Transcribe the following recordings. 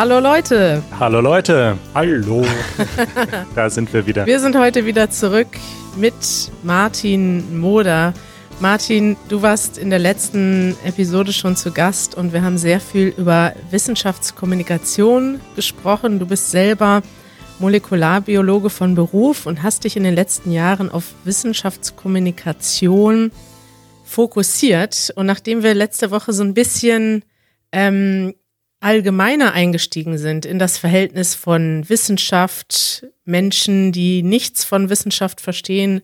Hallo Leute. Hallo Leute. Hallo. da sind wir wieder. Wir sind heute wieder zurück mit Martin Moder. Martin, du warst in der letzten Episode schon zu Gast und wir haben sehr viel über Wissenschaftskommunikation gesprochen. Du bist selber Molekularbiologe von Beruf und hast dich in den letzten Jahren auf Wissenschaftskommunikation fokussiert. Und nachdem wir letzte Woche so ein bisschen ähm, allgemeiner eingestiegen sind in das Verhältnis von Wissenschaft, Menschen, die nichts von Wissenschaft verstehen,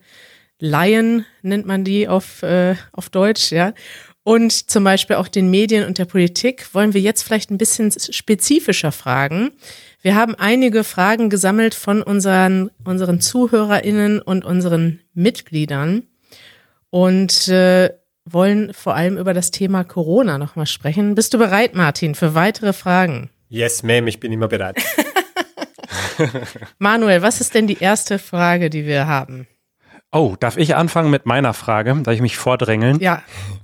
Laien nennt man die auf, äh, auf Deutsch, ja. Und zum Beispiel auch den Medien und der Politik wollen wir jetzt vielleicht ein bisschen spezifischer fragen. Wir haben einige Fragen gesammelt von unseren, unseren ZuhörerInnen und unseren Mitgliedern und äh, wollen vor allem über das Thema Corona nochmal sprechen. Bist du bereit, Martin, für weitere Fragen? Yes, ma'am, ich bin immer bereit. Manuel, was ist denn die erste Frage, die wir haben? Oh, darf ich anfangen mit meiner Frage? Darf ich mich vordrängeln? Ja.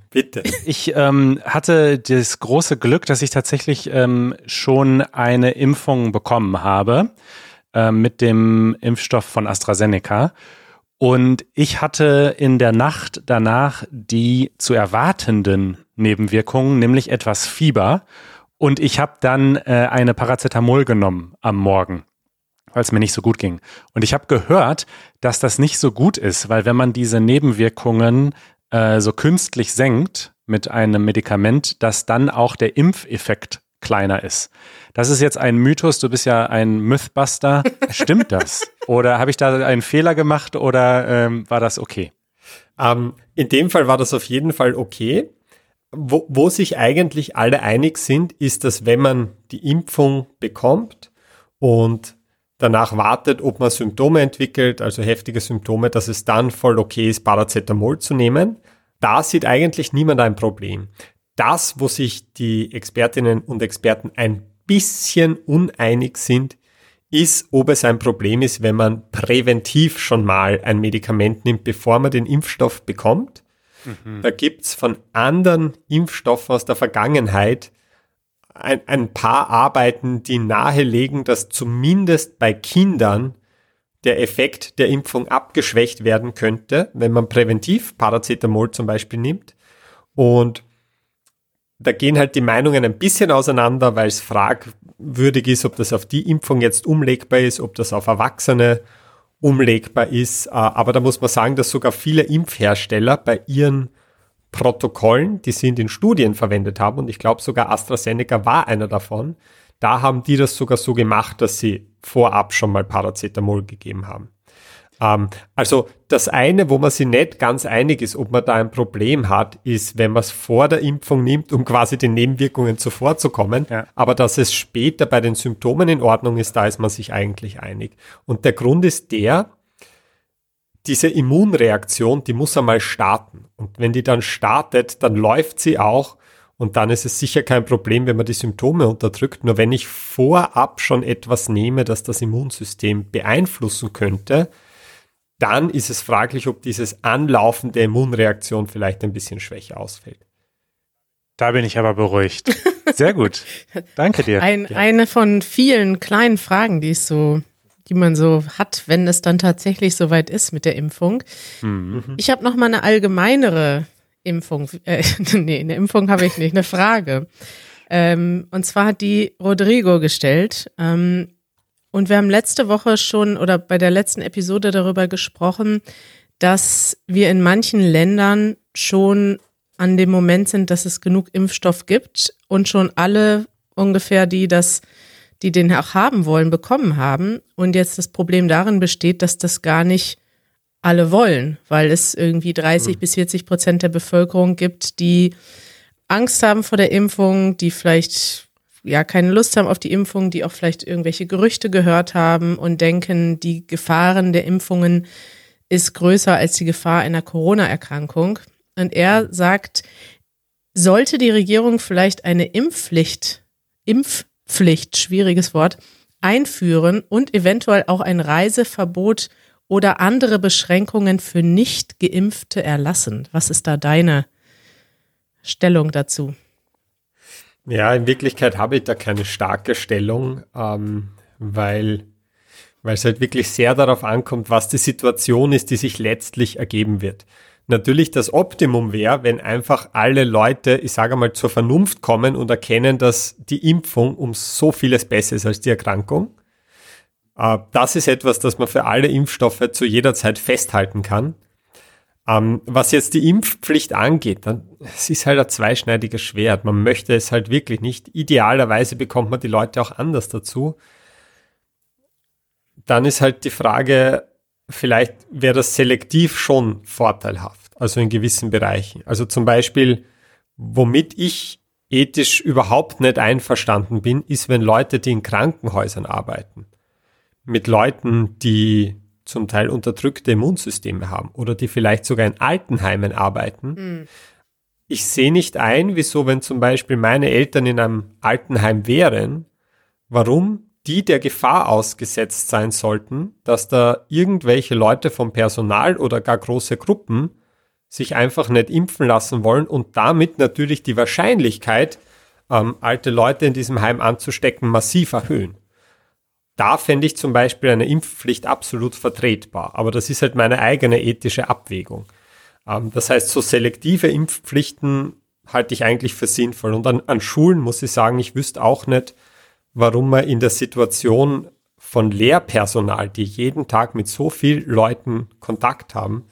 Bitte. Ich ähm, hatte das große Glück, dass ich tatsächlich ähm, schon eine Impfung bekommen habe äh, mit dem Impfstoff von AstraZeneca. Und ich hatte in der Nacht danach die zu erwartenden Nebenwirkungen, nämlich etwas Fieber. Und ich habe dann äh, eine Paracetamol genommen am Morgen weil es mir nicht so gut ging. Und ich habe gehört, dass das nicht so gut ist, weil wenn man diese Nebenwirkungen äh, so künstlich senkt mit einem Medikament, dass dann auch der Impfeffekt kleiner ist. Das ist jetzt ein Mythos, du bist ja ein Mythbuster. Stimmt das? Oder habe ich da einen Fehler gemacht oder ähm, war das okay? Ähm, in dem Fall war das auf jeden Fall okay. Wo, wo sich eigentlich alle einig sind, ist, dass wenn man die Impfung bekommt und danach wartet, ob man Symptome entwickelt, also heftige Symptome, dass es dann voll okay ist, Paracetamol zu nehmen. Da sieht eigentlich niemand ein Problem. Das, wo sich die Expertinnen und Experten ein bisschen uneinig sind, ist, ob es ein Problem ist, wenn man präventiv schon mal ein Medikament nimmt, bevor man den Impfstoff bekommt. Mhm. Da gibt's von anderen Impfstoffen aus der Vergangenheit ein, ein paar Arbeiten, die nahelegen, dass zumindest bei Kindern der Effekt der Impfung abgeschwächt werden könnte, wenn man präventiv Paracetamol zum Beispiel nimmt. Und da gehen halt die Meinungen ein bisschen auseinander, weil es fragwürdig ist, ob das auf die Impfung jetzt umlegbar ist, ob das auf Erwachsene umlegbar ist. Äh, aber da muss man sagen, dass sogar viele Impfhersteller bei ihren Protokollen, die sie in den Studien verwendet haben, und ich glaube sogar AstraZeneca war einer davon, da haben die das sogar so gemacht, dass sie vorab schon mal Paracetamol gegeben haben. Ähm, also das eine, wo man sich nicht ganz einig ist, ob man da ein Problem hat, ist, wenn man es vor der Impfung nimmt, um quasi den Nebenwirkungen zuvorzukommen. Ja. Aber dass es später bei den Symptomen in Ordnung ist, da ist man sich eigentlich einig. Und der Grund ist der, diese Immunreaktion, die muss einmal starten. Und wenn die dann startet, dann läuft sie auch. Und dann ist es sicher kein Problem, wenn man die Symptome unterdrückt. Nur wenn ich vorab schon etwas nehme, das das Immunsystem beeinflussen könnte, dann ist es fraglich, ob dieses Anlaufen der Immunreaktion vielleicht ein bisschen schwächer ausfällt. Da bin ich aber beruhigt. Sehr gut. Danke dir. Ein, ja. Eine von vielen kleinen Fragen, die es so die man so hat, wenn es dann tatsächlich soweit ist mit der Impfung. Mhm. Ich habe noch mal eine allgemeinere Impfung. Äh, nee, eine Impfung habe ich nicht, eine Frage. Ähm, und zwar hat die Rodrigo gestellt. Ähm, und wir haben letzte Woche schon oder bei der letzten Episode darüber gesprochen, dass wir in manchen Ländern schon an dem Moment sind, dass es genug Impfstoff gibt und schon alle ungefähr, die das die den auch haben wollen, bekommen haben. Und jetzt das Problem darin besteht, dass das gar nicht alle wollen, weil es irgendwie 30 mhm. bis 40 Prozent der Bevölkerung gibt, die Angst haben vor der Impfung, die vielleicht ja keine Lust haben auf die Impfung, die auch vielleicht irgendwelche Gerüchte gehört haben und denken, die Gefahren der Impfungen ist größer als die Gefahr einer Corona-Erkrankung. Und er sagt, sollte die Regierung vielleicht eine Impfpflicht, Impf Pflicht, schwieriges Wort, einführen und eventuell auch ein Reiseverbot oder andere Beschränkungen für nicht geimpfte erlassen. Was ist da deine Stellung dazu? Ja, in Wirklichkeit habe ich da keine starke Stellung, ähm, weil, weil es halt wirklich sehr darauf ankommt, was die Situation ist, die sich letztlich ergeben wird. Natürlich das Optimum wäre, wenn einfach alle Leute, ich sage mal, zur Vernunft kommen und erkennen, dass die Impfung um so vieles besser ist als die Erkrankung. Äh, das ist etwas, das man für alle Impfstoffe zu jeder Zeit festhalten kann. Ähm, was jetzt die Impfpflicht angeht, dann es ist halt ein zweischneidiges Schwert. Man möchte es halt wirklich nicht. Idealerweise bekommt man die Leute auch anders dazu. Dann ist halt die Frage, vielleicht wäre das selektiv schon vorteilhaft, also in gewissen Bereichen. Also zum Beispiel, womit ich ethisch überhaupt nicht einverstanden bin, ist, wenn Leute, die in Krankenhäusern arbeiten, mit Leuten, die zum Teil unterdrückte Immunsysteme haben oder die vielleicht sogar in Altenheimen arbeiten. Mhm. Ich sehe nicht ein, wieso, wenn zum Beispiel meine Eltern in einem Altenheim wären, warum die der Gefahr ausgesetzt sein sollten, dass da irgendwelche Leute vom Personal oder gar große Gruppen sich einfach nicht impfen lassen wollen und damit natürlich die Wahrscheinlichkeit, ähm, alte Leute in diesem Heim anzustecken, massiv erhöhen da fände ich zum Beispiel eine Impfpflicht absolut vertretbar. Aber das ist halt meine eigene ethische Abwägung. Ähm, das heißt, so selektive Impfpflichten halte ich eigentlich für sinnvoll. Und an, an Schulen muss ich sagen, ich wüsste auch nicht, warum man in der Situation von Lehrpersonal, die jeden Tag mit so vielen Leuten Kontakt haben,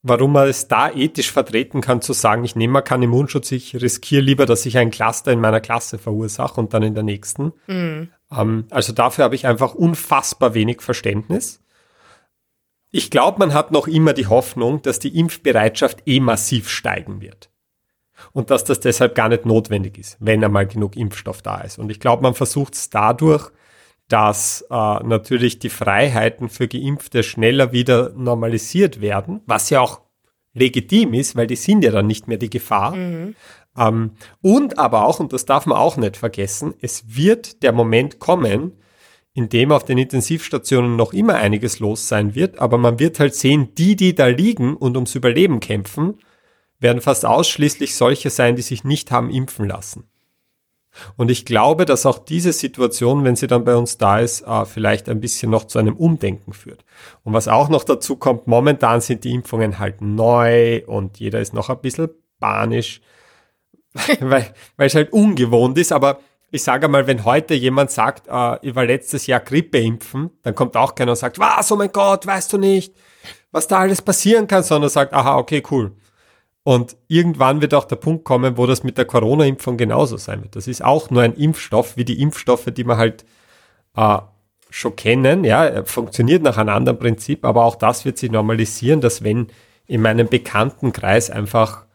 warum man es da ethisch vertreten kann, zu sagen, ich nehme mal keinen Immunschutz, ich riskiere lieber, dass ich ein Cluster in meiner Klasse verursache und dann in der nächsten. Mhm. Ähm, also dafür habe ich einfach unfassbar wenig Verständnis. Ich glaube, man hat noch immer die Hoffnung, dass die Impfbereitschaft eh massiv steigen wird. Und dass das deshalb gar nicht notwendig ist, wenn einmal genug Impfstoff da ist. Und ich glaube, man versucht es dadurch, dass äh, natürlich die Freiheiten für Geimpfte schneller wieder normalisiert werden, was ja auch legitim ist, weil die sind ja dann nicht mehr die Gefahr. Mhm. Ähm, und aber auch, und das darf man auch nicht vergessen, es wird der Moment kommen, in dem auf den Intensivstationen noch immer einiges los sein wird, aber man wird halt sehen, die, die da liegen und ums Überleben kämpfen, werden fast ausschließlich solche sein, die sich nicht haben impfen lassen. Und ich glaube, dass auch diese Situation, wenn sie dann bei uns da ist, äh, vielleicht ein bisschen noch zu einem Umdenken führt. Und was auch noch dazu kommt, momentan sind die Impfungen halt neu und jeder ist noch ein bisschen panisch. weil, weil es halt ungewohnt ist, aber ich sage mal, wenn heute jemand sagt, äh, ich war letztes Jahr Grippe impfen, dann kommt auch keiner und sagt, was, oh mein Gott, weißt du nicht, was da alles passieren kann, sondern sagt, aha, okay, cool. Und irgendwann wird auch der Punkt kommen, wo das mit der Corona-Impfung genauso sein wird. Das ist auch nur ein Impfstoff, wie die Impfstoffe, die man halt äh, schon kennen. Ja, er funktioniert nach einem anderen Prinzip, aber auch das wird sich normalisieren, dass wenn in meinem Bekanntenkreis einfach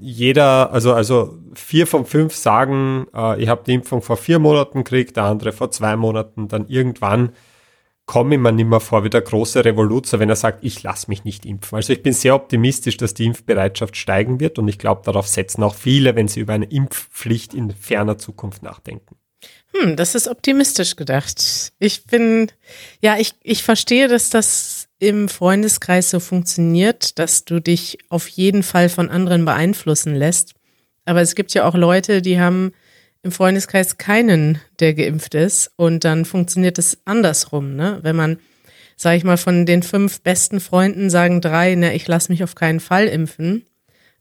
jeder, also, also vier von fünf sagen, äh, ich habe die Impfung vor vier Monaten gekriegt, der andere vor zwei Monaten, dann irgendwann komme ich mir nicht mehr vor wie der große Revoluzer, wenn er sagt, ich lasse mich nicht impfen. Also ich bin sehr optimistisch, dass die Impfbereitschaft steigen wird und ich glaube, darauf setzen auch viele, wenn sie über eine Impfpflicht in ferner Zukunft nachdenken. Hm, das ist optimistisch gedacht. Ich bin, ja, ich, ich verstehe, dass das im Freundeskreis so funktioniert, dass du dich auf jeden Fall von anderen beeinflussen lässt. Aber es gibt ja auch Leute, die haben im Freundeskreis keinen, der geimpft ist. Und dann funktioniert es andersrum, ne? Wenn man, sag ich mal, von den fünf besten Freunden sagen drei, ne, ich lasse mich auf keinen Fall impfen,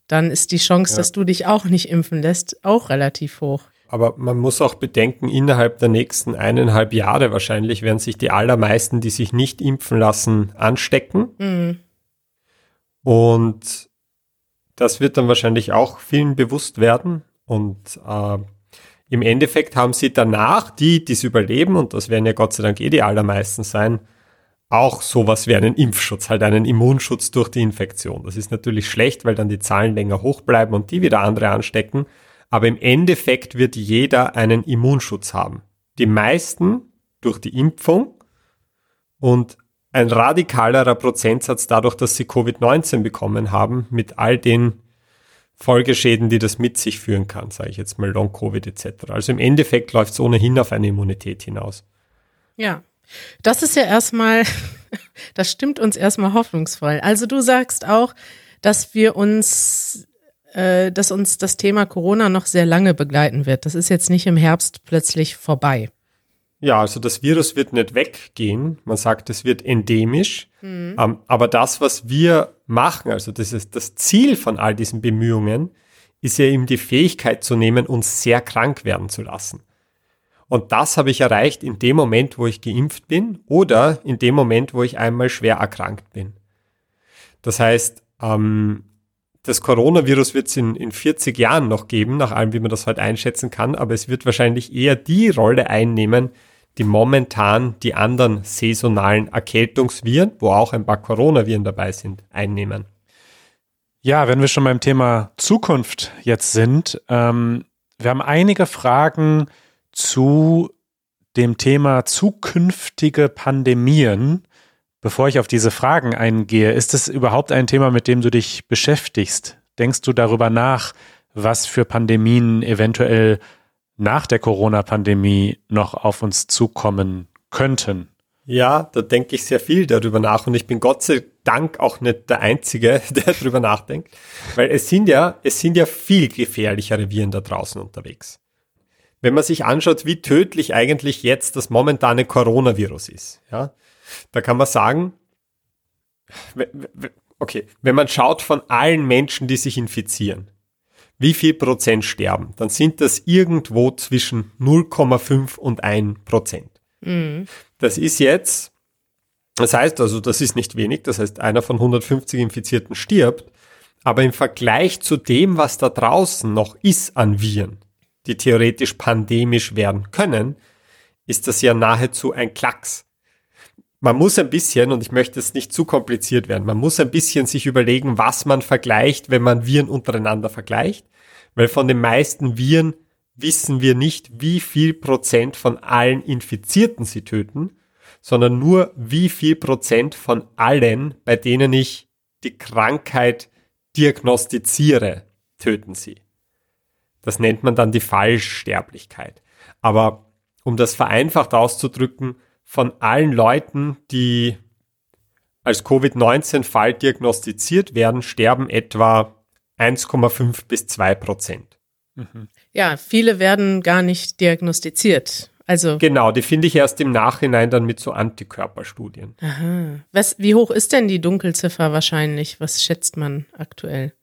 dann ist die Chance, ja. dass du dich auch nicht impfen lässt, auch relativ hoch. Aber man muss auch bedenken, innerhalb der nächsten eineinhalb Jahre wahrscheinlich werden sich die allermeisten, die sich nicht impfen lassen, anstecken. Mhm. Und das wird dann wahrscheinlich auch vielen bewusst werden. Und äh, im Endeffekt haben sie danach, die, die es überleben, und das werden ja Gott sei Dank eh die allermeisten sein, auch sowas wie einen Impfschutz, halt einen Immunschutz durch die Infektion. Das ist natürlich schlecht, weil dann die Zahlen länger hoch bleiben und die wieder andere anstecken aber im Endeffekt wird jeder einen Immunschutz haben. Die meisten durch die Impfung und ein radikalerer Prozentsatz dadurch, dass sie Covid-19 bekommen haben, mit all den Folgeschäden, die das mit sich führen kann, sage ich jetzt mal Long-Covid etc. Also im Endeffekt läuft es ohnehin auf eine Immunität hinaus. Ja, das ist ja erstmal, das stimmt uns erstmal hoffnungsvoll. Also du sagst auch, dass wir uns äh, dass uns das Thema Corona noch sehr lange begleiten wird. Das ist jetzt nicht im Herbst plötzlich vorbei. Ja, also das Virus wird nicht weggehen. Man sagt, es wird endemisch. Mhm. Ähm, aber das, was wir machen, also das ist das Ziel von all diesen Bemühungen, ist ja eben die Fähigkeit zu nehmen, uns sehr krank werden zu lassen. Und das habe ich erreicht in dem Moment, wo ich geimpft bin oder in dem Moment, wo ich einmal schwer erkrankt bin. Das heißt, ähm, das Coronavirus wird es in, in 40 Jahren noch geben, nach allem, wie man das heute einschätzen kann, aber es wird wahrscheinlich eher die Rolle einnehmen, die momentan die anderen saisonalen Erkältungsviren, wo auch ein paar Coronaviren dabei sind, einnehmen. Ja, wenn wir schon beim Thema Zukunft jetzt sind, ähm, wir haben einige Fragen zu dem Thema zukünftige Pandemien. Bevor ich auf diese Fragen eingehe, ist es überhaupt ein Thema, mit dem du dich beschäftigst? Denkst du darüber nach, was für Pandemien eventuell nach der Corona-Pandemie noch auf uns zukommen könnten. Ja, da denke ich sehr viel darüber nach und ich bin Gott sei Dank auch nicht der Einzige, der darüber nachdenkt, weil es sind ja, es sind ja viel gefährlichere Viren da draußen unterwegs. Wenn man sich anschaut, wie tödlich eigentlich jetzt das momentane Coronavirus ist, ja, da kann man sagen, okay, wenn man schaut von allen Menschen, die sich infizieren, wie viel Prozent sterben, dann sind das irgendwo zwischen 0,5 und 1 Prozent. Mhm. Das ist jetzt, das heißt also, das ist nicht wenig, das heißt, einer von 150 Infizierten stirbt, aber im Vergleich zu dem, was da draußen noch ist an Viren, die theoretisch pandemisch werden können, ist das ja nahezu ein Klacks. Man muss ein bisschen, und ich möchte es nicht zu kompliziert werden, man muss ein bisschen sich überlegen, was man vergleicht, wenn man Viren untereinander vergleicht. Weil von den meisten Viren wissen wir nicht, wie viel Prozent von allen Infizierten sie töten, sondern nur wie viel Prozent von allen, bei denen ich die Krankheit diagnostiziere, töten sie. Das nennt man dann die Fallsterblichkeit. Aber um das vereinfacht auszudrücken, von allen Leuten, die als Covid-19-Fall diagnostiziert werden, sterben etwa 1,5 bis 2 Prozent. Mhm. Ja, viele werden gar nicht diagnostiziert. Also genau, die finde ich erst im Nachhinein dann mit so Antikörperstudien. Aha. Was, wie hoch ist denn die Dunkelziffer wahrscheinlich? Was schätzt man aktuell?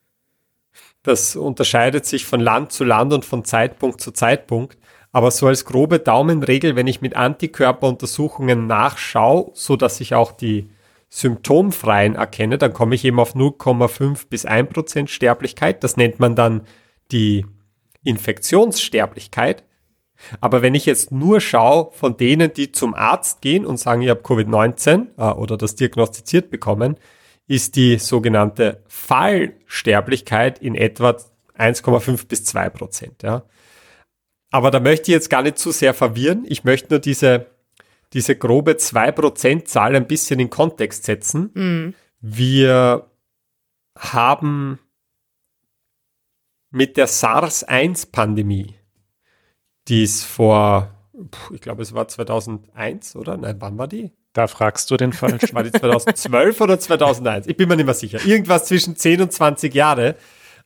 Das unterscheidet sich von Land zu Land und von Zeitpunkt zu Zeitpunkt. Aber so als grobe Daumenregel, wenn ich mit Antikörperuntersuchungen nachschaue, so dass ich auch die symptomfreien erkenne, dann komme ich eben auf 0,5 bis 1 Prozent Sterblichkeit. Das nennt man dann die Infektionssterblichkeit. Aber wenn ich jetzt nur schaue von denen, die zum Arzt gehen und sagen, ich habe Covid-19 äh, oder das diagnostiziert bekommen, ist die sogenannte Fallsterblichkeit in etwa 1,5 bis 2 Prozent. Ja. Aber da möchte ich jetzt gar nicht zu sehr verwirren. Ich möchte nur diese, diese grobe 2%-Zahl ein bisschen in Kontext setzen. Mhm. Wir haben mit der SARS-1-Pandemie, die ist vor, ich glaube, es war 2001, oder? Nein, wann war die? Da fragst du den falsch. War die 2012 oder 2001? Ich bin mir nicht mehr sicher. Irgendwas zwischen 10 und 20 Jahre.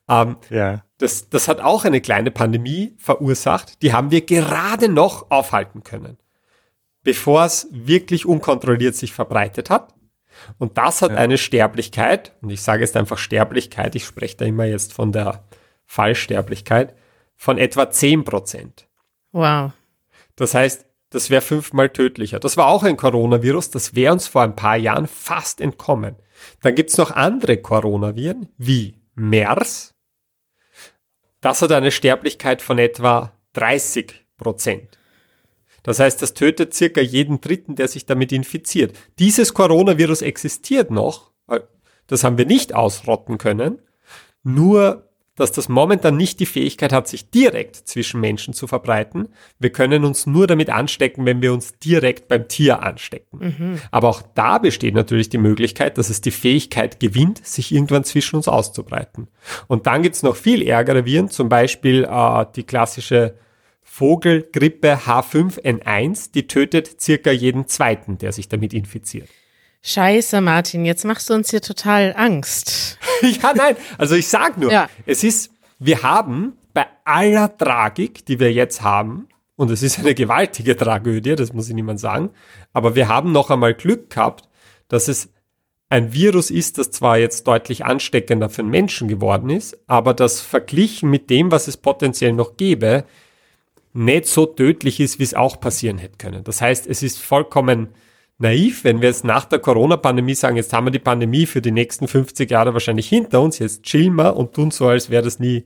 Ähm, ja. das, das hat auch eine kleine Pandemie verursacht. Die haben wir gerade noch aufhalten können, bevor es wirklich unkontrolliert sich verbreitet hat. Und das hat ja. eine Sterblichkeit, und ich sage jetzt einfach Sterblichkeit, ich spreche da immer jetzt von der Fallsterblichkeit, von etwa 10 Prozent. Wow. Das heißt, das wäre fünfmal tödlicher. Das war auch ein Coronavirus, das wäre uns vor ein paar Jahren fast entkommen. Dann gibt's noch andere Coronaviren wie MERS, das hat eine Sterblichkeit von etwa 30 Prozent. Das heißt, das tötet circa jeden Dritten, der sich damit infiziert. Dieses Coronavirus existiert noch, das haben wir nicht ausrotten können, nur dass das momentan nicht die Fähigkeit hat, sich direkt zwischen Menschen zu verbreiten. Wir können uns nur damit anstecken, wenn wir uns direkt beim Tier anstecken. Mhm. Aber auch da besteht natürlich die Möglichkeit, dass es die Fähigkeit gewinnt, sich irgendwann zwischen uns auszubreiten. Und dann gibt's noch viel ärgere Viren, zum Beispiel äh, die klassische Vogelgrippe H5N1, die tötet circa jeden zweiten, der sich damit infiziert. Scheiße, Martin, jetzt machst du uns hier total Angst. ja, nein, also ich sag nur, ja. es ist, wir haben bei aller Tragik, die wir jetzt haben, und es ist eine gewaltige Tragödie, das muss ich niemand sagen, aber wir haben noch einmal Glück gehabt, dass es ein Virus ist, das zwar jetzt deutlich ansteckender für den Menschen geworden ist, aber das verglichen mit dem, was es potenziell noch gäbe, nicht so tödlich ist, wie es auch passieren hätte können. Das heißt, es ist vollkommen naiv, wenn wir jetzt nach der Corona-Pandemie sagen, jetzt haben wir die Pandemie für die nächsten 50 Jahre wahrscheinlich hinter uns, jetzt chillen wir und tun so, als wäre das nie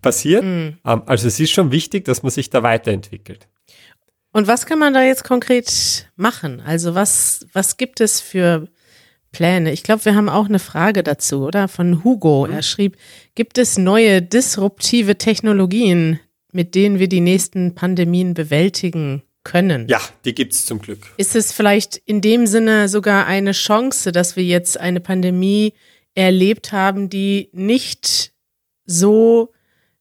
passiert. Mhm. Also es ist schon wichtig, dass man sich da weiterentwickelt. Und was kann man da jetzt konkret machen? Also was, was gibt es für Pläne? Ich glaube, wir haben auch eine Frage dazu, oder? Von Hugo. Mhm. Er schrieb, gibt es neue disruptive Technologien, mit denen wir die nächsten Pandemien bewältigen können. Ja, die gibt es zum Glück. Ist es vielleicht in dem Sinne sogar eine Chance, dass wir jetzt eine Pandemie erlebt haben, die nicht so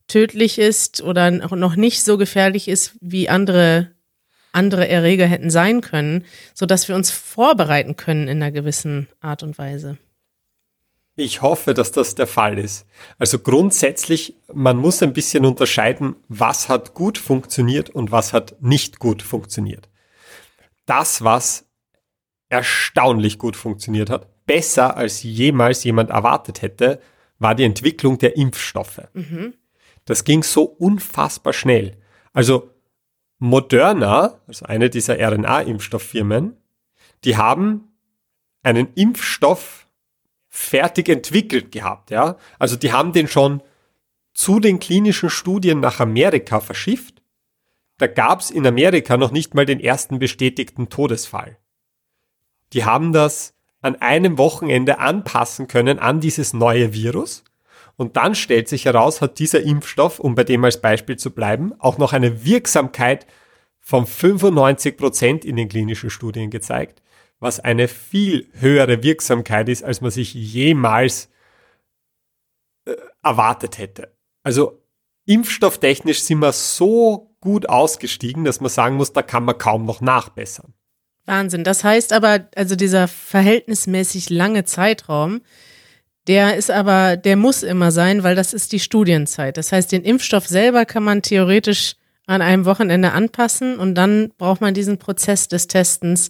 tödlich ist oder noch nicht so gefährlich ist, wie andere andere Erreger hätten sein können, so dass wir uns vorbereiten können in einer gewissen Art und Weise. Ich hoffe, dass das der Fall ist. Also grundsätzlich, man muss ein bisschen unterscheiden, was hat gut funktioniert und was hat nicht gut funktioniert. Das, was erstaunlich gut funktioniert hat, besser als jemals jemand erwartet hätte, war die Entwicklung der Impfstoffe. Mhm. Das ging so unfassbar schnell. Also Moderna, also eine dieser RNA-Impfstofffirmen, die haben einen Impfstoff fertig entwickelt gehabt, ja. Also die haben den schon zu den klinischen Studien nach Amerika verschifft. Da gab es in Amerika noch nicht mal den ersten bestätigten Todesfall. Die haben das an einem Wochenende anpassen können an dieses neue Virus. Und dann stellt sich heraus, hat dieser Impfstoff, um bei dem als Beispiel zu bleiben, auch noch eine Wirksamkeit von 95 Prozent in den klinischen Studien gezeigt was eine viel höhere Wirksamkeit ist, als man sich jemals äh, erwartet hätte. Also impfstofftechnisch sind wir so gut ausgestiegen, dass man sagen muss, da kann man kaum noch nachbessern. Wahnsinn. Das heißt aber, also dieser verhältnismäßig lange Zeitraum, der ist aber, der muss immer sein, weil das ist die Studienzeit. Das heißt, den Impfstoff selber kann man theoretisch an einem Wochenende anpassen und dann braucht man diesen Prozess des Testens,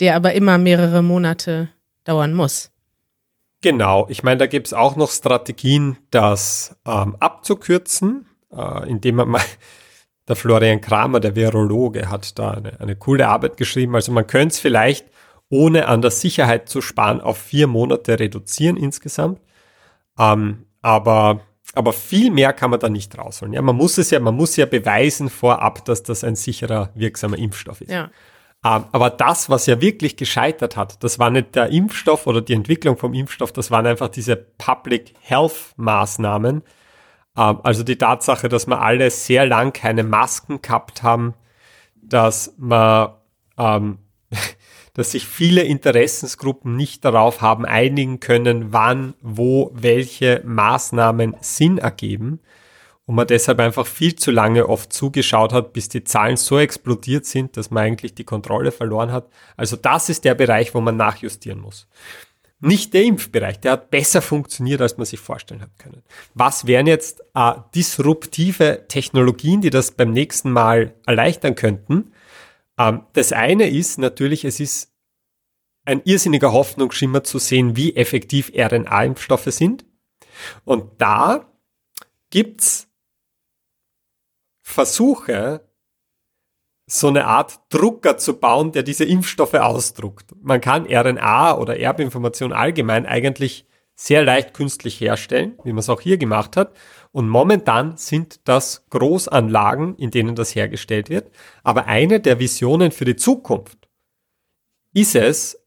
der aber immer mehrere Monate dauern muss. Genau, ich meine, da gibt es auch noch Strategien, das ähm, abzukürzen, äh, indem man mal, der Florian Kramer, der Virologe, hat da eine, eine coole Arbeit geschrieben. Also man könnte es vielleicht, ohne an der Sicherheit zu sparen, auf vier Monate reduzieren insgesamt. Ähm, aber, aber viel mehr kann man da nicht rausholen. Ja, man muss es ja, man muss ja beweisen vorab, dass das ein sicherer, wirksamer Impfstoff ist. Ja. Ähm, aber das, was ja wirklich gescheitert hat, das war nicht der Impfstoff oder die Entwicklung vom Impfstoff, das waren einfach diese Public Health Maßnahmen. Ähm, also die Tatsache, dass wir alle sehr lang keine Masken gehabt haben, dass man, ähm, dass sich viele Interessensgruppen nicht darauf haben einigen können, wann, wo, welche Maßnahmen Sinn ergeben und man deshalb einfach viel zu lange oft zugeschaut hat, bis die Zahlen so explodiert sind, dass man eigentlich die Kontrolle verloren hat. Also das ist der Bereich, wo man nachjustieren muss. Nicht der Impfbereich, der hat besser funktioniert, als man sich vorstellen hat können. Was wären jetzt äh, disruptive Technologien, die das beim nächsten Mal erleichtern könnten? Ähm, das eine ist natürlich, es ist ein irrsinniger Hoffnungsschimmer zu sehen, wie effektiv RNA-Impfstoffe sind. Und da gibt's Versuche, so eine Art Drucker zu bauen, der diese Impfstoffe ausdruckt. Man kann RNA oder Erbinformation allgemein eigentlich sehr leicht künstlich herstellen, wie man es auch hier gemacht hat. Und momentan sind das Großanlagen, in denen das hergestellt wird. Aber eine der Visionen für die Zukunft ist es,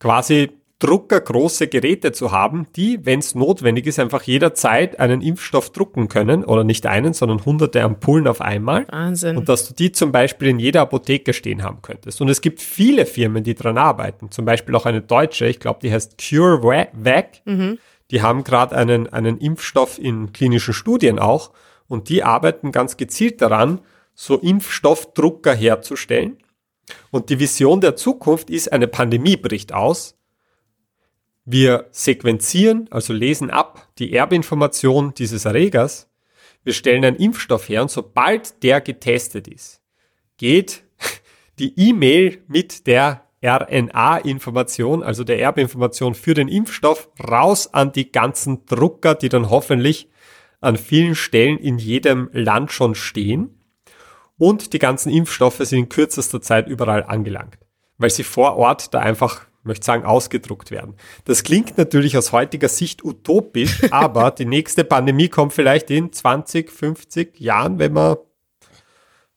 quasi druckergroße Geräte zu haben, die, wenn es notwendig ist, einfach jederzeit einen Impfstoff drucken können oder nicht einen, sondern hunderte Ampullen auf einmal. Wahnsinn. Und dass du die zum Beispiel in jeder Apotheke stehen haben könntest. Und es gibt viele Firmen, die dran arbeiten. Zum Beispiel auch eine deutsche, ich glaube, die heißt CureVac. Mhm. Die haben gerade einen, einen Impfstoff in klinischen Studien auch. Und die arbeiten ganz gezielt daran, so Impfstoffdrucker herzustellen. Und die Vision der Zukunft ist, eine Pandemie bricht aus wir sequenzieren, also lesen ab die Erbinformation dieses Erregers. wir stellen einen Impfstoff her und sobald der getestet ist, geht die E-Mail mit der RNA-Information, also der Erbinformation für den Impfstoff, raus an die ganzen Drucker, die dann hoffentlich an vielen Stellen in jedem Land schon stehen. Und die ganzen Impfstoffe sind in kürzester Zeit überall angelangt, weil sie vor Ort da einfach, möchte sagen, ausgedruckt werden. Das klingt natürlich aus heutiger Sicht utopisch, aber die nächste Pandemie kommt vielleicht in 20, 50 Jahren, wenn wir,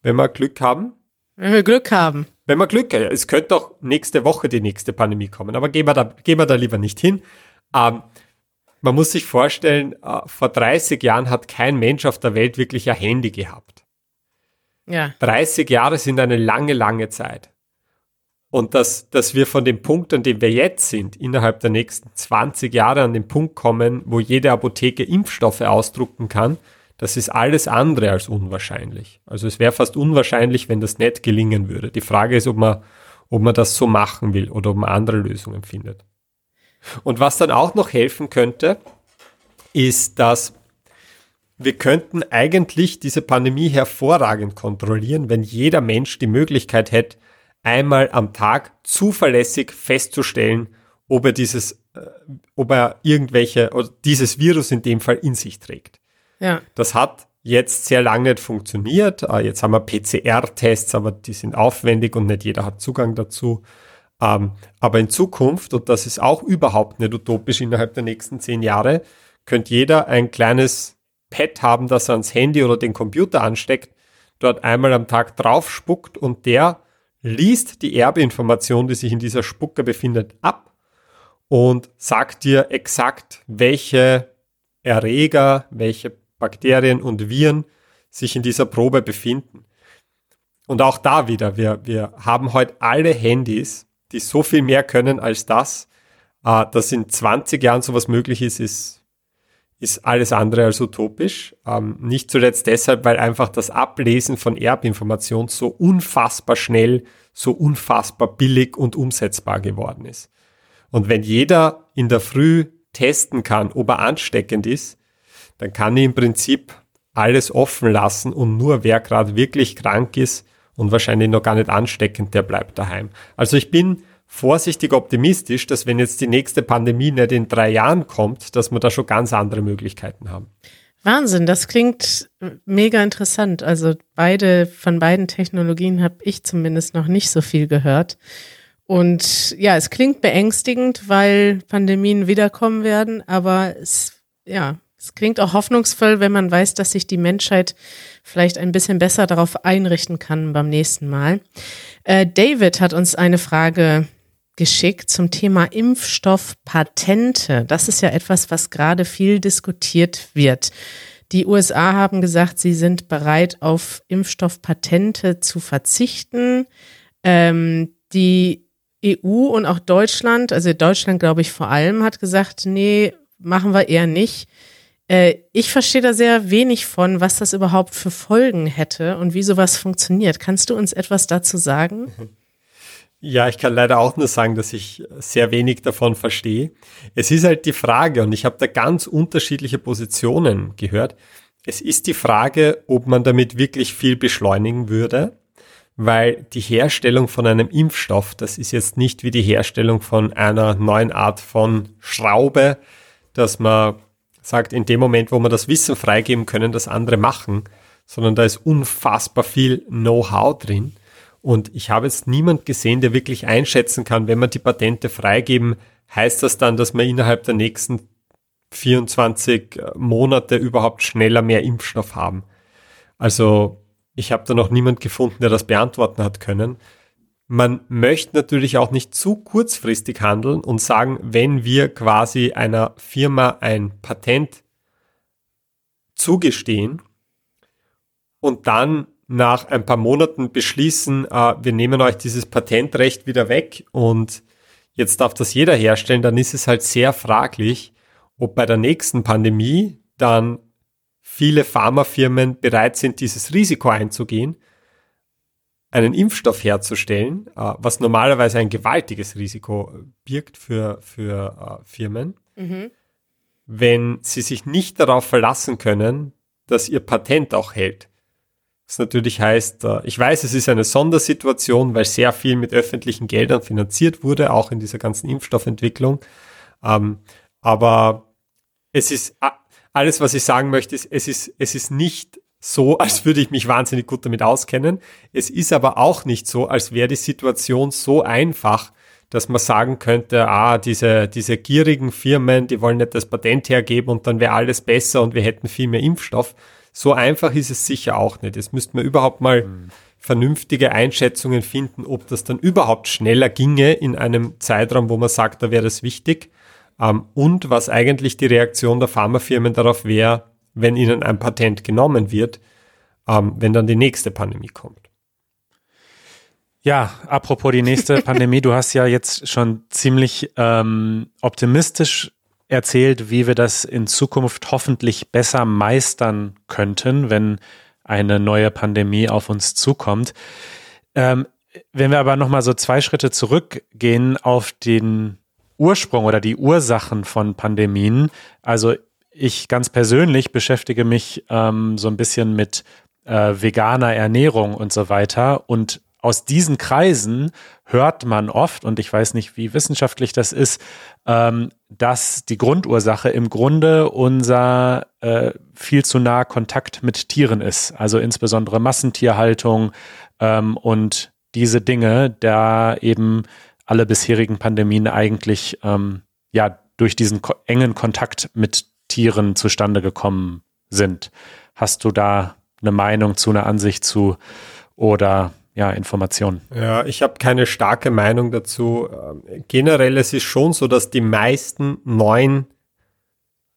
wenn wir Glück haben. Wenn wir Glück haben. Wenn wir Glück haben. Es könnte doch nächste Woche die nächste Pandemie kommen, aber gehen wir da, gehen wir da lieber nicht hin. Ähm, man muss sich vorstellen, äh, vor 30 Jahren hat kein Mensch auf der Welt wirklich ein Handy gehabt. Ja. 30 Jahre sind eine lange, lange Zeit. Und dass, dass wir von dem Punkt, an dem wir jetzt sind, innerhalb der nächsten 20 Jahre an den Punkt kommen, wo jede Apotheke Impfstoffe ausdrucken kann, das ist alles andere als unwahrscheinlich. Also es wäre fast unwahrscheinlich, wenn das nicht gelingen würde. Die Frage ist, ob man, ob man das so machen will oder ob man andere Lösungen findet. Und was dann auch noch helfen könnte, ist, dass wir könnten eigentlich diese Pandemie hervorragend kontrollieren, wenn jeder Mensch die Möglichkeit hätte, einmal am Tag zuverlässig festzustellen, ob er dieses, äh, ob er irgendwelche, oder dieses Virus in dem Fall in sich trägt. Ja. Das hat jetzt sehr lange nicht funktioniert. Äh, jetzt haben wir PCR-Tests, aber die sind aufwendig und nicht jeder hat Zugang dazu. Ähm, aber in Zukunft, und das ist auch überhaupt nicht utopisch innerhalb der nächsten zehn Jahre, könnte jeder ein kleines Pad haben, das er ans Handy oder den Computer ansteckt, dort einmal am Tag drauf spuckt und der liest die Erbinformation, die sich in dieser Spucke befindet, ab und sagt dir exakt, welche Erreger, welche Bakterien und Viren sich in dieser Probe befinden. Und auch da wieder, wir, wir haben heute alle Handys, die so viel mehr können als das. Äh, dass in 20 Jahren sowas möglich ist, ist, ist alles andere als utopisch. Ähm, nicht zuletzt deshalb, weil einfach das Ablesen von Erbinformation so unfassbar schnell, so unfassbar billig und umsetzbar geworden ist. Und wenn jeder in der Früh testen kann, ob er ansteckend ist, dann kann ich im Prinzip alles offen lassen und nur wer gerade wirklich krank ist, und wahrscheinlich noch gar nicht ansteckend, der bleibt daheim. Also ich bin vorsichtig optimistisch, dass wenn jetzt die nächste Pandemie nicht in drei Jahren kommt, dass wir da schon ganz andere Möglichkeiten haben. Wahnsinn, das klingt mega interessant. Also beide, von beiden Technologien habe ich zumindest noch nicht so viel gehört. Und ja, es klingt beängstigend, weil Pandemien wiederkommen werden, aber es, ja, es klingt auch hoffnungsvoll, wenn man weiß, dass sich die Menschheit vielleicht ein bisschen besser darauf einrichten kann beim nächsten Mal. Äh, David hat uns eine Frage geschickt zum Thema Impfstoffpatente. Das ist ja etwas, was gerade viel diskutiert wird. Die USA haben gesagt, sie sind bereit, auf Impfstoffpatente zu verzichten. Ähm, die EU und auch Deutschland, also Deutschland glaube ich vor allem, hat gesagt, nee, machen wir eher nicht. Äh, ich verstehe da sehr wenig von, was das überhaupt für Folgen hätte und wie sowas funktioniert. Kannst du uns etwas dazu sagen? Ja, ich kann leider auch nur sagen, dass ich sehr wenig davon verstehe. Es ist halt die Frage, und ich habe da ganz unterschiedliche Positionen gehört. Es ist die Frage, ob man damit wirklich viel beschleunigen würde, weil die Herstellung von einem Impfstoff, das ist jetzt nicht wie die Herstellung von einer neuen Art von Schraube, dass man sagt, in dem Moment, wo wir das Wissen freigeben können, das andere machen, sondern da ist unfassbar viel Know-how drin. Und ich habe jetzt niemand gesehen, der wirklich einschätzen kann, wenn wir die Patente freigeben, heißt das dann, dass wir innerhalb der nächsten 24 äh, Monate überhaupt schneller mehr Impfstoff haben. Also ich habe da noch niemand gefunden, der das beantworten hat können. Man möchte natürlich auch nicht zu kurzfristig handeln und sagen, wenn wir quasi einer Firma ein Patent zugestehen und dann nach ein paar Monaten beschließen, äh, wir nehmen euch dieses Patentrecht wieder weg und jetzt darf das jeder herstellen, dann ist es halt sehr fraglich, ob bei der nächsten Pandemie dann viele Pharmafirmen bereit sind, dieses Risiko einzugehen einen Impfstoff herzustellen, äh, was normalerweise ein gewaltiges Risiko birgt für, für äh, Firmen, mhm. wenn sie sich nicht darauf verlassen können, dass ihr Patent auch hält. Das natürlich heißt, äh, ich weiß, es ist eine Sondersituation, weil sehr viel mit öffentlichen Geldern finanziert wurde, auch in dieser ganzen Impfstoffentwicklung. Ähm, aber es ist alles, was ich sagen möchte, ist, es ist, es ist nicht so, als würde ich mich wahnsinnig gut damit auskennen. Es ist aber auch nicht so, als wäre die Situation so einfach, dass man sagen könnte, ah, diese, diese gierigen Firmen, die wollen nicht das Patent hergeben und dann wäre alles besser und wir hätten viel mehr Impfstoff. So einfach ist es sicher auch nicht. Jetzt müsste man überhaupt mal mhm. vernünftige Einschätzungen finden, ob das dann überhaupt schneller ginge in einem Zeitraum, wo man sagt, da wäre das wichtig. Ähm, und was eigentlich die Reaktion der Pharmafirmen darauf wäre, wenn ihnen ein Patent genommen wird, ähm, wenn dann die nächste Pandemie kommt. Ja, apropos die nächste Pandemie, du hast ja jetzt schon ziemlich ähm, optimistisch erzählt, wie wir das in Zukunft hoffentlich besser meistern könnten, wenn eine neue Pandemie auf uns zukommt. Ähm, wenn wir aber nochmal so zwei Schritte zurückgehen auf den Ursprung oder die Ursachen von Pandemien, also ich ganz persönlich beschäftige mich ähm, so ein bisschen mit äh, veganer Ernährung und so weiter und aus diesen Kreisen hört man oft, und ich weiß nicht, wie wissenschaftlich das ist, ähm, dass die Grundursache im Grunde unser äh, viel zu nah Kontakt mit Tieren ist. Also insbesondere Massentierhaltung ähm, und diese Dinge, da eben alle bisherigen Pandemien eigentlich ähm, ja durch diesen ko engen Kontakt mit Tieren zustande gekommen sind. Hast du da eine Meinung zu, eine Ansicht zu oder ja, Informationen. Ja, ich habe keine starke Meinung dazu. Ähm, generell es ist schon so, dass die meisten neuen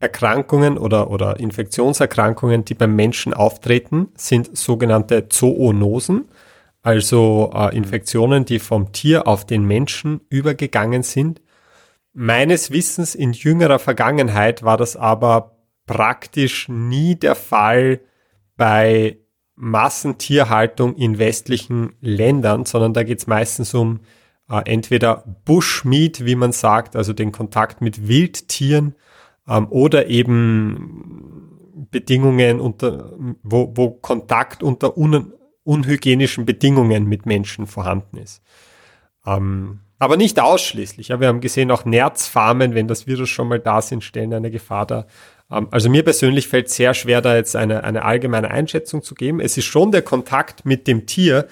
Erkrankungen oder, oder Infektionserkrankungen, die beim Menschen auftreten, sind sogenannte Zoonosen, also äh, Infektionen, die vom Tier auf den Menschen übergegangen sind. Meines Wissens in jüngerer Vergangenheit war das aber praktisch nie der Fall bei Massentierhaltung in westlichen Ländern, sondern da geht es meistens um äh, entweder Bushmeat, wie man sagt, also den Kontakt mit Wildtieren, ähm, oder eben Bedingungen, unter, wo, wo Kontakt unter un, unhygienischen Bedingungen mit Menschen vorhanden ist. Ähm, aber nicht ausschließlich. Ja, wir haben gesehen, auch Nerzfarmen, wenn das Virus schon mal da sind, stellen eine Gefahr dar. Ähm, also mir persönlich fällt sehr schwer, da jetzt eine, eine allgemeine Einschätzung zu geben. Es ist schon der Kontakt mit dem Tier,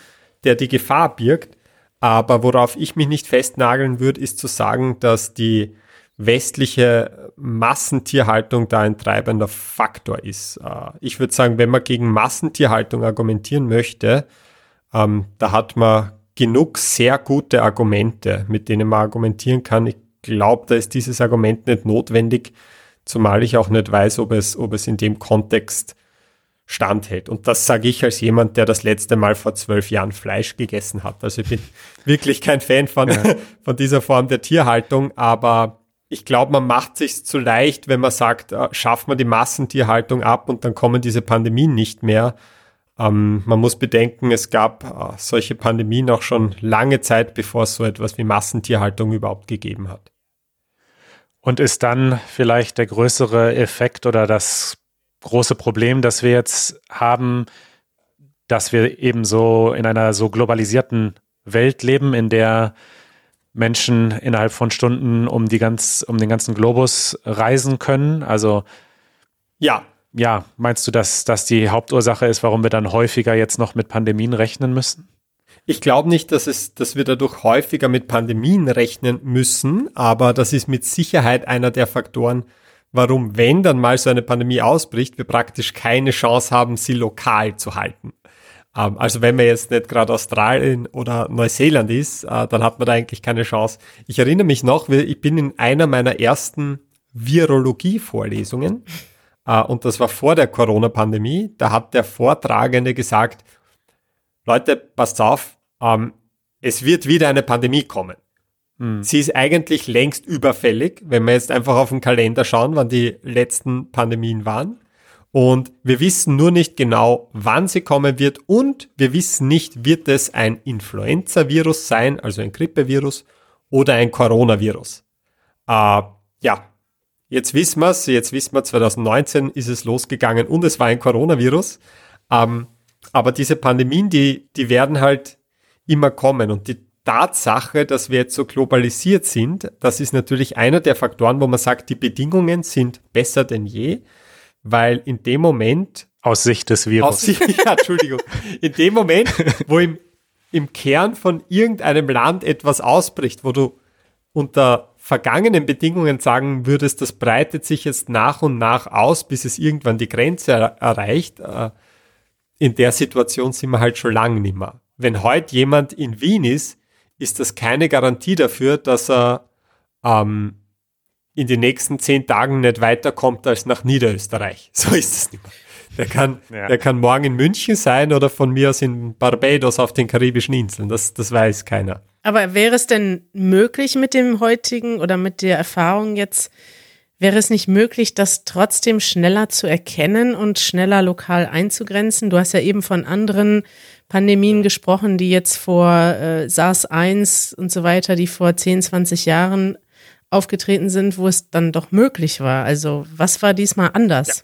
der die Gefahr birgt. Aber worauf ich mich nicht festnageln würde, ist zu sagen, dass die westliche Massentierhaltung da ein treibender Faktor ist. Äh, ich würde sagen, wenn man gegen Massentierhaltung argumentieren möchte, ähm, da hat man genug sehr gute Argumente, mit denen man argumentieren kann. Ich glaube, da ist dieses Argument nicht notwendig, zumal ich auch nicht weiß, ob es, ob es in dem Kontext standhält. Und das sage ich als jemand, der das letzte Mal vor zwölf Jahren Fleisch gegessen hat. Also ich bin wirklich kein Fan von, ja. von dieser Form der Tierhaltung, aber ich glaube, man macht sich zu leicht, wenn man sagt, äh, schafft man die Massentierhaltung ab und dann kommen diese Pandemien nicht mehr. Ähm, man muss bedenken, es gab äh, solche Pandemien auch schon lange Zeit, bevor es so etwas wie Massentierhaltung überhaupt gegeben hat. Und ist dann vielleicht der größere Effekt oder das große Problem, das wir jetzt haben, dass wir eben so in einer so globalisierten Welt leben, in der Menschen innerhalb von Stunden um die ganz, um den ganzen Globus reisen können. Also ja, ja, meinst du, dass das die Hauptursache ist, warum wir dann häufiger jetzt noch mit Pandemien rechnen müssen? Ich glaube nicht, dass es, dass wir dadurch häufiger mit Pandemien rechnen müssen, aber das ist mit Sicherheit einer der Faktoren, warum, wenn dann mal so eine Pandemie ausbricht, wir praktisch keine Chance haben, sie lokal zu halten. Ähm, also wenn man jetzt nicht gerade Australien oder Neuseeland ist, äh, dann hat man da eigentlich keine Chance. Ich erinnere mich noch, ich bin in einer meiner ersten Virologie-Vorlesungen, äh, und das war vor der Corona-Pandemie, da hat der Vortragende gesagt, Leute, passt auf, ähm, es wird wieder eine Pandemie kommen. Hm. Sie ist eigentlich längst überfällig, wenn wir jetzt einfach auf den Kalender schauen, wann die letzten Pandemien waren. Und wir wissen nur nicht genau, wann sie kommen wird und wir wissen nicht, wird es ein Influenza-Virus sein, also ein Grippevirus oder ein Coronavirus. Äh, ja, jetzt wissen wir es, jetzt wissen wir, 2019 ist es losgegangen und es war ein Coronavirus. Ähm, aber diese Pandemien, die, die werden halt immer kommen. Und die Tatsache, dass wir jetzt so globalisiert sind, das ist natürlich einer der Faktoren, wo man sagt, die Bedingungen sind besser denn je, weil in dem Moment. Aus Sicht des Virus. Aus, ja, Entschuldigung. In dem Moment, wo im, im Kern von irgendeinem Land etwas ausbricht, wo du unter vergangenen Bedingungen sagen würdest, das breitet sich jetzt nach und nach aus, bis es irgendwann die Grenze er erreicht, äh, in der Situation sind wir halt schon lange nicht mehr. Wenn heute jemand in Wien ist, ist das keine Garantie dafür, dass er ähm, in den nächsten zehn Tagen nicht weiterkommt als nach Niederösterreich. So ist es nicht mehr. Der kann, ja. der kann morgen in München sein oder von mir aus in Barbados auf den karibischen Inseln. Das, das weiß keiner. Aber wäre es denn möglich mit dem heutigen oder mit der Erfahrung jetzt, wäre es nicht möglich, das trotzdem schneller zu erkennen und schneller lokal einzugrenzen? Du hast ja eben von anderen Pandemien gesprochen, die jetzt vor äh, SARS-1 und so weiter, die vor 10, 20 Jahren aufgetreten sind, wo es dann doch möglich war. Also was war diesmal anders? Ja,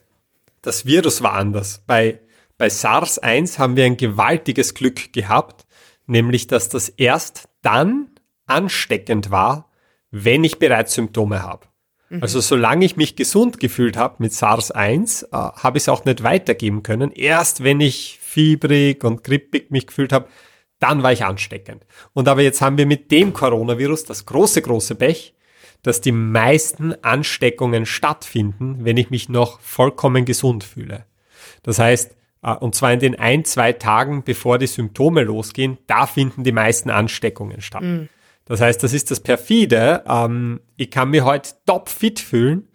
das Virus war anders. Bei, bei SARS-1 haben wir ein gewaltiges Glück gehabt, nämlich dass das erst dann ansteckend war, wenn ich bereits Symptome habe. Mhm. Also solange ich mich gesund gefühlt habe mit SARS-1, äh, habe ich es auch nicht weitergeben können. Erst wenn ich fiebrig und grippig mich gefühlt habe, dann war ich ansteckend. Und aber jetzt haben wir mit dem Coronavirus das große, große Pech, dass die meisten Ansteckungen stattfinden, wenn ich mich noch vollkommen gesund fühle. Das heißt, äh, und zwar in den ein, zwei Tagen, bevor die Symptome losgehen, da finden die meisten Ansteckungen statt. Mhm. Das heißt, das ist das perfide. Ähm, ich kann mich heute topfit fühlen,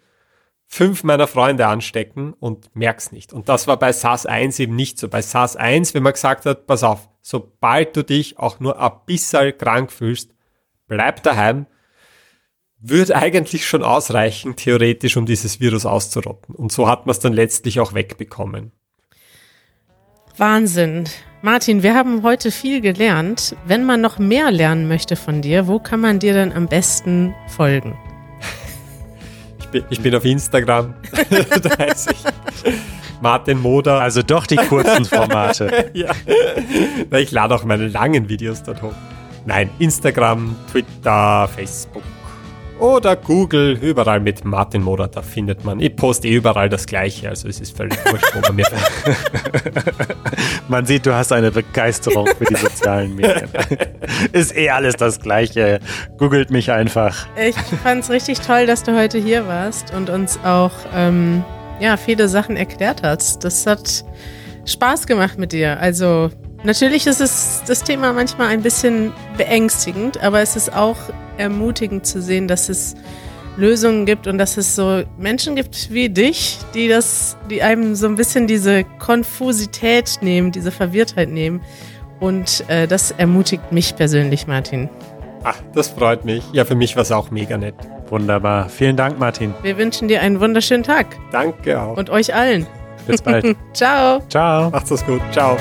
fünf meiner Freunde anstecken und merk's nicht. Und das war bei SARS 1 eben nicht so. Bei SARS 1, wenn man gesagt hat, pass auf, sobald du dich auch nur ein bisschen krank fühlst, bleib daheim, würde eigentlich schon ausreichen, theoretisch, um dieses Virus auszurotten. Und so hat man es dann letztlich auch wegbekommen. Wahnsinn. Martin, wir haben heute viel gelernt. Wenn man noch mehr lernen möchte von dir, wo kann man dir denn am besten folgen? Ich bin, ich bin auf Instagram. da heiße ich Martin Moder. Also doch die kurzen Formate. ja. Ich lade auch meine langen Videos dort hoch. Nein, Instagram, Twitter, Facebook, oder Google, überall mit Martin Moder, da findet man. Ich poste eh überall das Gleiche, also es ist völlig wurscht, wo man mir Man sieht, du hast eine Begeisterung für die sozialen Medien. ist eh alles das Gleiche. Googelt mich einfach. Ich fand es richtig toll, dass du heute hier warst und uns auch ähm, ja, viele Sachen erklärt hast. Das hat Spaß gemacht mit dir. Also Natürlich ist es das Thema manchmal ein bisschen beängstigend, aber es ist auch ermutigend zu sehen, dass es Lösungen gibt und dass es so Menschen gibt wie dich, die das, die einem so ein bisschen diese Konfusität nehmen, diese Verwirrtheit nehmen. Und äh, das ermutigt mich persönlich, Martin. Ach, das freut mich. Ja, für mich war es auch mega nett. Wunderbar. Vielen Dank, Martin. Wir wünschen dir einen wunderschönen Tag. Danke auch. Und euch allen. Bis bald. Ciao. Ciao. Macht's es gut. Ciao.